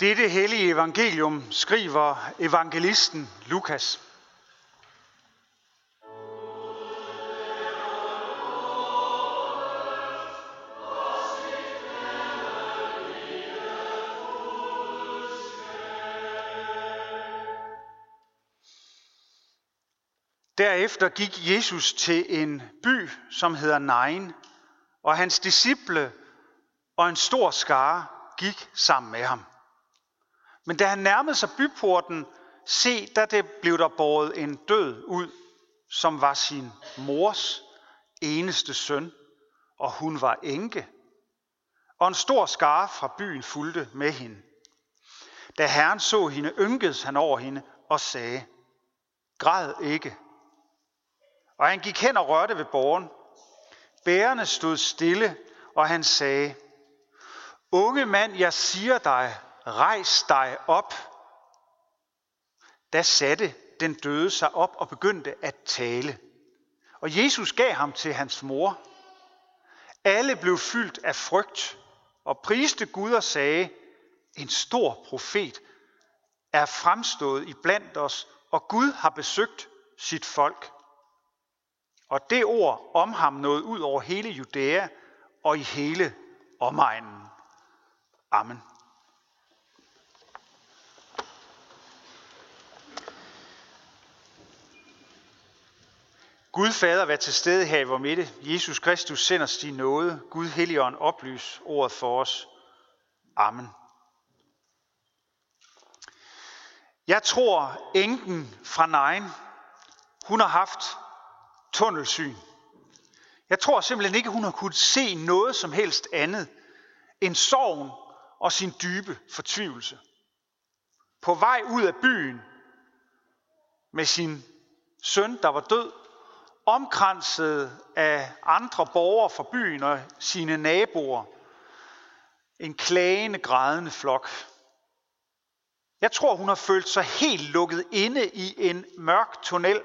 Dette hellige evangelium skriver evangelisten Lukas. Derefter gik Jesus til en by, som hedder Nain, og hans disciple og en stor skare gik sammen med ham. Men da han nærmede sig byporten, se, da det blev der båret en død ud, som var sin mors eneste søn, og hun var enke. Og en stor skare fra byen fulgte med hende. Da Herren så hende, ynkedes han over hende og sagde, Græd ikke. Og han gik hen og rørte ved borgen. Bærerne stod stille, og han sagde, Unge mand, jeg siger dig, rejs dig op. Da satte den døde sig op og begyndte at tale. Og Jesus gav ham til hans mor. Alle blev fyldt af frygt og priste Gud og sagde, en stor profet er fremstået i blandt os, og Gud har besøgt sit folk. Og det ord om ham nåede ud over hele Judæa og i hele omegnen. Amen. Gud Fader, vær til stede her i vores midte. Jesus Kristus sender os din nåde. Gud Helligånd, oplys ordet for os. Amen. Jeg tror, enken fra Nein, hun har haft tunnelsyn. Jeg tror simpelthen ikke, hun har kunnet se noget som helst andet end sorgen og sin dybe fortvivlelse. På vej ud af byen med sin søn, der var død, omkranset af andre borgere fra byen og sine naboer. En klagende, grædende flok. Jeg tror, hun har følt sig helt lukket inde i en mørk tunnel,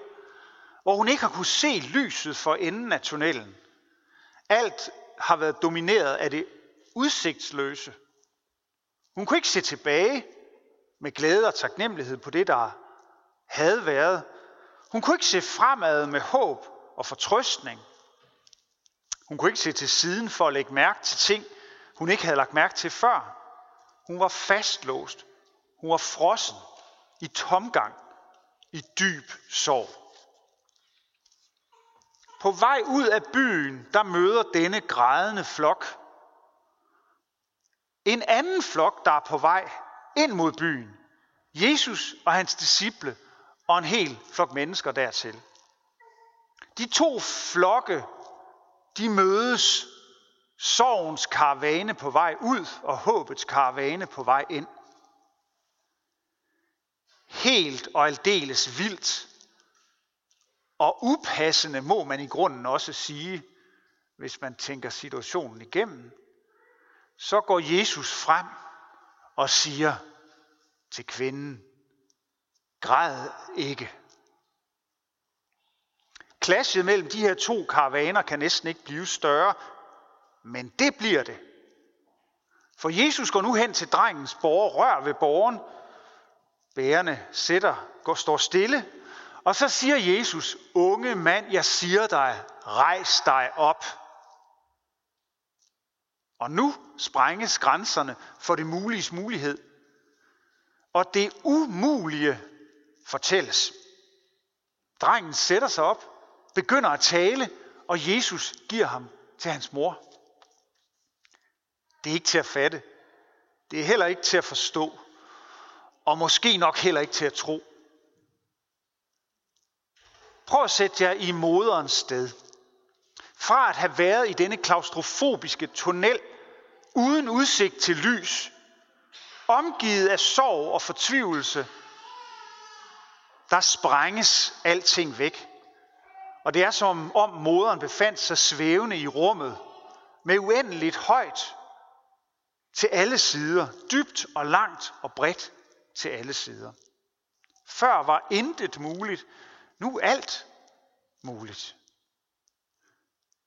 hvor hun ikke har kunne se lyset for enden af tunnelen. Alt har været domineret af det udsigtsløse. Hun kunne ikke se tilbage med glæde og taknemmelighed på det, der havde været. Hun kunne ikke se fremad med håb og fortrøstning. Hun kunne ikke se til siden for at lægge mærke til ting, hun ikke havde lagt mærke til før. Hun var fastlåst. Hun var frossen i tomgang, i dyb sorg. På vej ud af byen, der møder denne grædende flok en anden flok, der er på vej ind mod byen. Jesus og hans disciple og en hel flok mennesker dertil. De to flokke, de mødes sorgens karavane på vej ud og håbets karavane på vej ind. Helt og aldeles vildt og upassende må man i grunden også sige, hvis man tænker situationen igennem, så går Jesus frem og siger til kvinden, græd ikke. Klasset mellem de her to karavaner kan næsten ikke blive større, men det bliver det. For Jesus går nu hen til drengens borger, rør ved borgen. Bærerne sætter, går, står stille, og så siger Jesus, unge mand, jeg siger dig, rejs dig op. Og nu sprænges grænserne for det muliges mulighed. Og det umulige fortælles. Drengen sætter sig op, begynder at tale, og Jesus giver ham til hans mor. Det er ikke til at fatte. Det er heller ikke til at forstå. Og måske nok heller ikke til at tro. Prøv at sætte jer i moderens sted. Fra at have været i denne klaustrofobiske tunnel uden udsigt til lys, omgivet af sorg og fortvivlelse, der sprænges alting væk. Og det er som om moderen befandt sig svævende i rummet, med uendeligt højt til alle sider, dybt og langt og bredt til alle sider. Før var intet muligt, nu er alt muligt.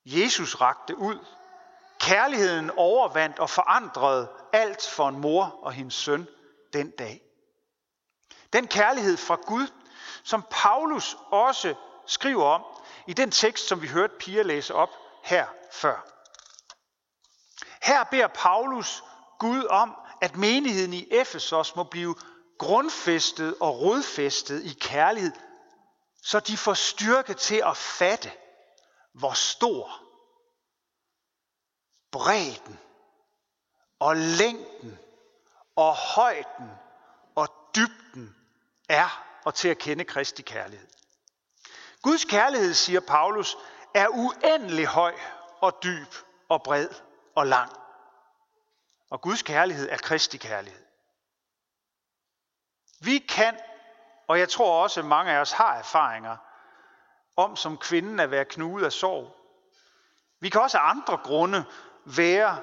Jesus rakte ud Kærligheden overvandt og forandrede alt for en mor og hendes søn den dag. Den kærlighed fra Gud, som Paulus også skriver om i den tekst, som vi hørte Pia læse op her før. Her beder Paulus Gud om, at menigheden i Efesos må blive grundfæstet og rodfæstet i kærlighed, så de får styrke til at fatte, hvor stor bredden og længden og højden og dybden er, og til at kende Kristi kærlighed. Guds kærlighed, siger Paulus, er uendelig høj og dyb og bred og lang. Og Guds kærlighed er Kristi kærlighed. Vi kan, og jeg tror også, at mange af os har erfaringer, om som kvinden at være knudet af sorg. Vi kan også af andre grunde være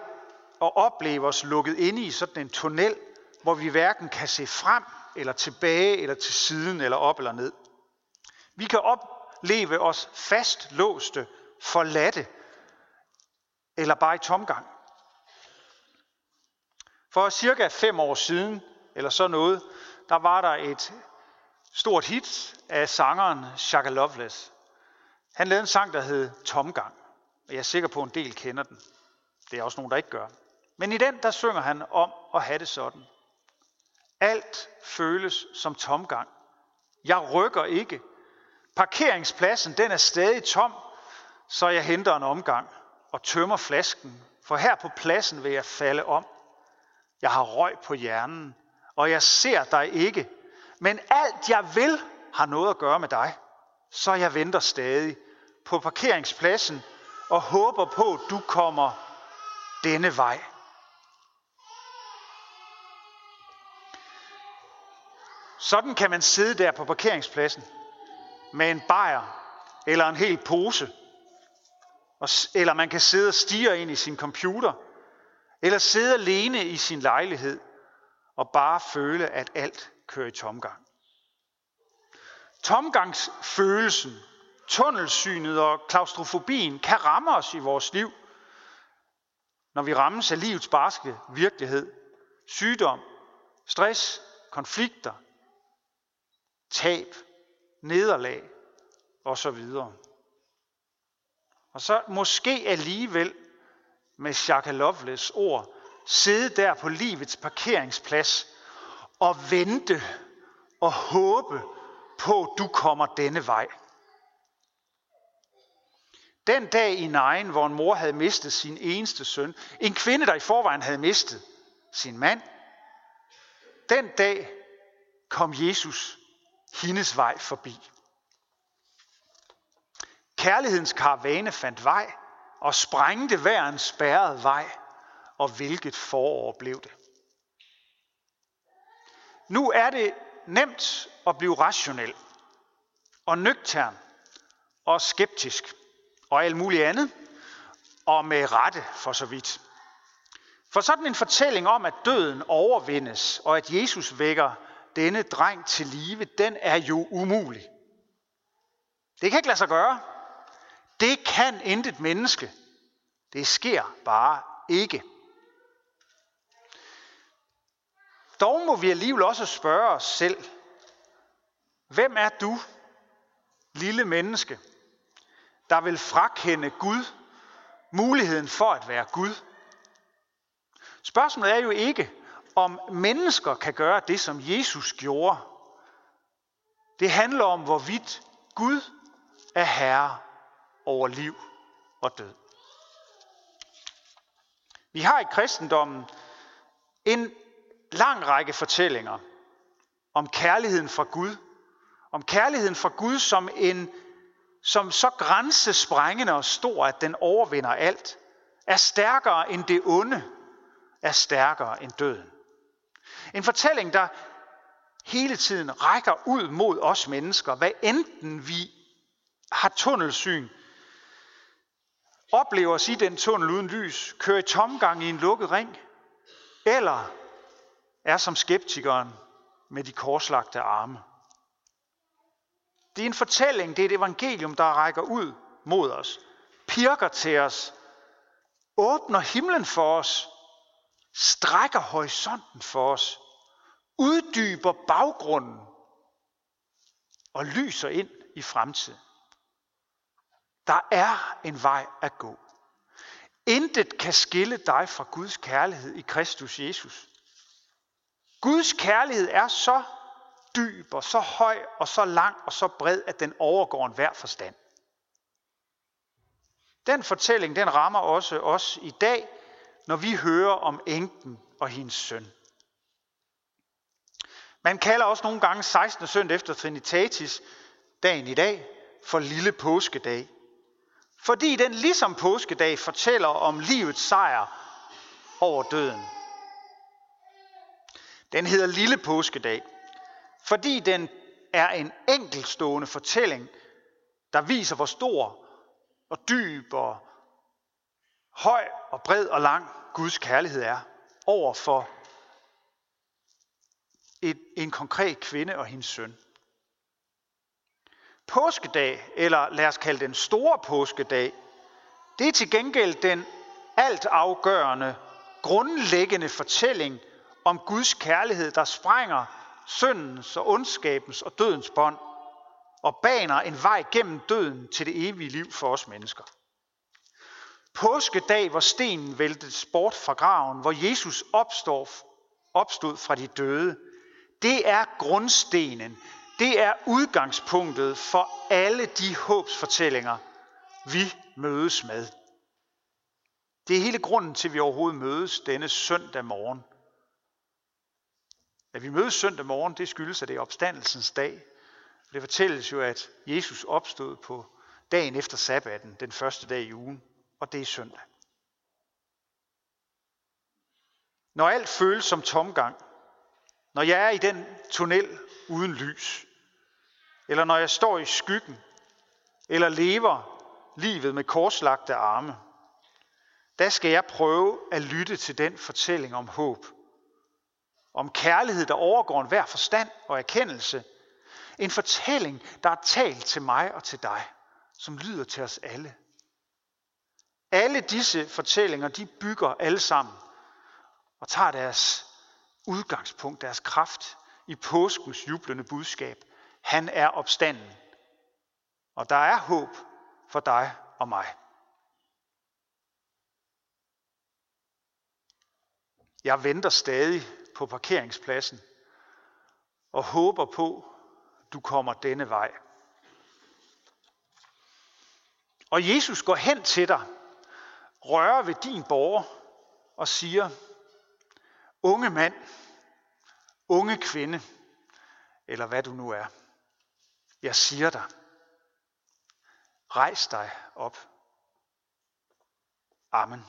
og opleve os lukket inde i sådan en tunnel, hvor vi hverken kan se frem eller tilbage eller til siden eller op eller ned. Vi kan op, leve os fastlåste, forladte eller bare i tomgang. For cirka fem år siden, eller så noget, der var der et stort hit af sangeren Shaka Loveless. Han lavede en sang, der hed Tomgang, og jeg er sikker på, at en del kender den. Det er også nogen, der ikke gør. Men i den, der synger han om at have det sådan. Alt føles som tomgang. Jeg rykker ikke. Parkeringspladsen, den er stadig tom, så jeg henter en omgang og tømmer flasken, for her på pladsen vil jeg falde om. Jeg har røg på hjernen, og jeg ser dig ikke. Men alt jeg vil har noget at gøre med dig. Så jeg venter stadig på parkeringspladsen og håber på, at du kommer denne vej. Sådan kan man sidde der på parkeringspladsen med en bajer eller en hel pose. Eller man kan sidde og stige ind i sin computer. Eller sidde alene i sin lejlighed og bare føle, at alt kører i tomgang. Tomgangsfølelsen, tunnelsynet og klaustrofobien kan ramme os i vores liv, når vi rammes af livets barske virkelighed, sygdom, stress, konflikter, tab, nederlag og så videre. Og så måske alligevel med Shaka Loveless ord, sidde der på livets parkeringsplads og vente og håbe på, at du kommer denne vej. Den dag i Nejen, hvor en mor havde mistet sin eneste søn, en kvinde, der i forvejen havde mistet sin mand, den dag kom Jesus hendes vej forbi. Kærlighedens karavane fandt vej og sprængte hver en spærret vej, og hvilket forår blev det. Nu er det nemt at blive rationel og nøgtern og skeptisk og alt muligt andet, og med rette for så vidt. For sådan en fortælling om, at døden overvindes, og at Jesus vækker denne dreng til live, den er jo umulig. Det kan ikke lade sig gøre. Det kan intet menneske. Det sker bare ikke. Dog må vi alligevel også spørge os selv, hvem er du, lille menneske, der vil frakende Gud muligheden for at være Gud? Spørgsmålet er jo ikke, om mennesker kan gøre det, som Jesus gjorde. Det handler om, hvorvidt Gud er herre over liv og død. Vi har i kristendommen en lang række fortællinger om kærligheden fra Gud. Om kærligheden fra Gud som en som så grænsesprængende og stor, at den overvinder alt, er stærkere end det onde, er stærkere end døden. En fortælling, der hele tiden rækker ud mod os mennesker, hvad enten vi har tunnelsyn, oplever os i den tunnel uden lys, kører i tomgang i en lukket ring, eller er som skeptikeren med de korslagte arme. Det er en fortælling, det er et evangelium, der rækker ud mod os, pirker til os, åbner himlen for os, strækker horisonten for os, uddyber baggrunden og lyser ind i fremtiden. Der er en vej at gå. Intet kan skille dig fra Guds kærlighed i Kristus Jesus. Guds kærlighed er så dyb og så høj og så lang og så bred, at den overgår enhver forstand. Den fortælling, den rammer også os i dag, når vi hører om enken og hendes søn. Man kalder også nogle gange 16. søndag efter Trinitatis, dagen i dag, for lille påskedag. Fordi den ligesom påskedag fortæller om livets sejr over døden. Den hedder lille påskedag, fordi den er en enkeltstående fortælling, der viser, hvor stor og dyb og høj og bred og lang Guds kærlighed er over for et, en konkret kvinde og hendes søn. Påskedag, eller lad os kalde den store påskedag, det er til gengæld den altafgørende, grundlæggende fortælling om Guds kærlighed, der sprænger syndens og ondskabens og dødens bånd og baner en vej gennem døden til det evige liv for os mennesker. Påskedag, hvor stenen væltes bort fra graven, hvor Jesus opstår, opstod fra de døde, det er grundstenen, det er udgangspunktet for alle de håbsfortællinger, vi mødes med. Det er hele grunden til, at vi overhovedet mødes denne søndag morgen. At vi mødes søndag morgen, det skyldes, at det er opstandelsens dag. Det fortælles jo, at Jesus opstod på dagen efter sabbaten, den første dag i ugen, og det er søndag. Når alt føles som tomgang, når jeg er i den tunnel uden lys, eller når jeg står i skyggen, eller lever livet med korslagte arme, der skal jeg prøve at lytte til den fortælling om håb. Om kærlighed, der overgår enhver forstand og erkendelse. En fortælling, der er talt til mig og til dig, som lyder til os alle. Alle disse fortællinger, de bygger alle sammen og tager deres udgangspunkt, deres kraft i påskens jublende budskab. Han er opstanden. Og der er håb for dig og mig. Jeg venter stadig på parkeringspladsen og håber på, du kommer denne vej. Og Jesus går hen til dig, rører ved din borger og siger, unge mand, unge kvinde, eller hvad du nu er, jeg siger dig, rejs dig op. Amen.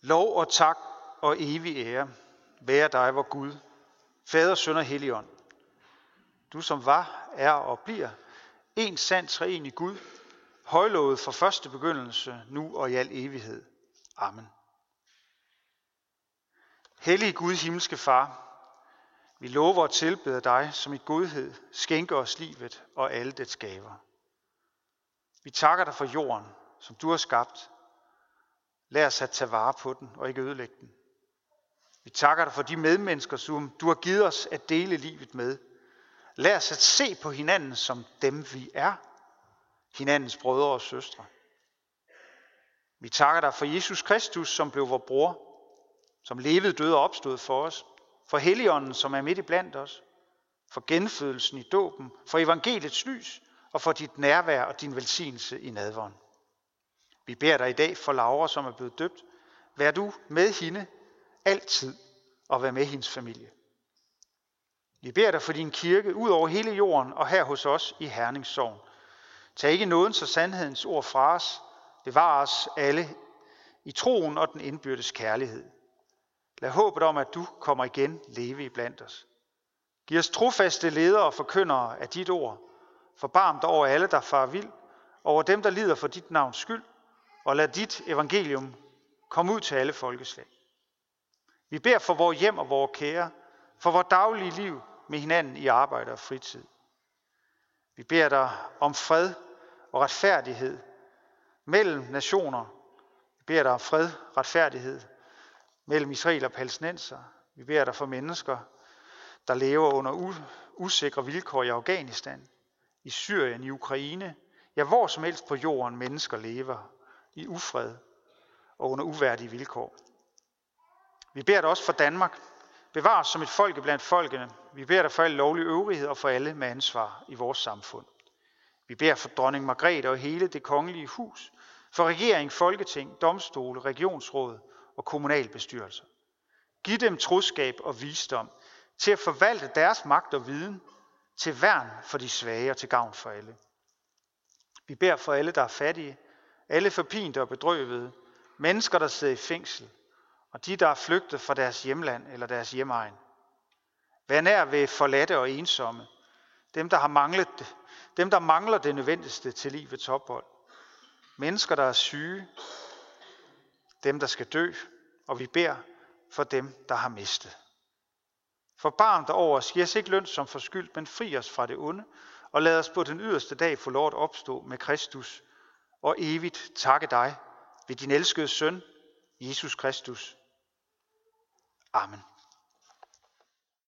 Lov og tak og evig ære være dig, vor Gud, Fader, Søn og Helligånd. Du som var, er og bliver en sand træen i Gud, højlovet fra første begyndelse, nu og i al evighed. Amen. Hellige Gud, himmelske Far, vi lover og tilbeder dig, som i godhed skænker os livet og alle dets gaver. Vi takker dig for jorden, som du har skabt. Lad os at tage vare på den og ikke ødelægge den. Vi takker dig for de medmennesker, som du har givet os at dele livet med. Lad os at se på hinanden som dem, vi er. Hinandens brødre og søstre. Vi takker dig for Jesus Kristus, som blev vor bror, som levede, døde og opstod for os. For Helligånden, som er midt i blandt os. For genfødelsen i dåben. For evangeliets lys. Og for dit nærvær og din velsignelse i nadvånd. Vi beder dig i dag for Laura, som er blevet døbt. Vær du med hende altid og vær med hendes familie. Vi beder dig for din kirke ud over hele jorden og her hos os i Herningssorgen. Tag ikke nådens og sandhedens ord fra os. Bevar os alle i troen og den indbyrdes kærlighed. Lad håbet om, at du kommer igen leve i blandt os. Giv os trofaste ledere og forkyndere af dit ord. Forbarm dig over alle, der far vild, over dem, der lider for dit navns skyld, og lad dit evangelium komme ud til alle folkeslag. Vi beder for vores hjem og vores kære, for vores daglige liv med hinanden i arbejde og fritid. Vi beder dig om fred og retfærdighed mellem nationer. Vi beder dig om fred, retfærdighed mellem Israel og palæstinenser. Vi beder dig for mennesker, der lever under usikre vilkår i Afghanistan, i Syrien, i Ukraine, ja hvor som helst på jorden mennesker lever i ufred og under uværdige vilkår. Vi beder dig også for Danmark. Bevar os som et folke blandt folkene. Vi beder dig for al lovlig øvrighed og for alle med ansvar i vores samfund. Vi beder for dronning Margrethe og hele det kongelige hus, for regering, folketing, domstole, regionsråd og kommunalbestyrelser. Giv dem troskab og visdom til at forvalte deres magt og viden til værn for de svage og til gavn for alle. Vi beder for alle, der er fattige, alle forpinte og bedrøvede, mennesker, der sidder i fængsel, og de, der er flygtet fra deres hjemland eller deres hjemegn. Vær nær ved forladte og ensomme, dem, der har manglet det. dem, der mangler det nødvendigste til livets ophold. Mennesker, der er syge, dem, der skal dø, og vi beder for dem, der har mistet. For barn der over os, giv os ikke løn som forskyldt, men fri os fra det onde, og lad os på den yderste dag få lov at opstå med Kristus, og evigt takke dig ved din elskede søn, Jesus Kristus. Amen.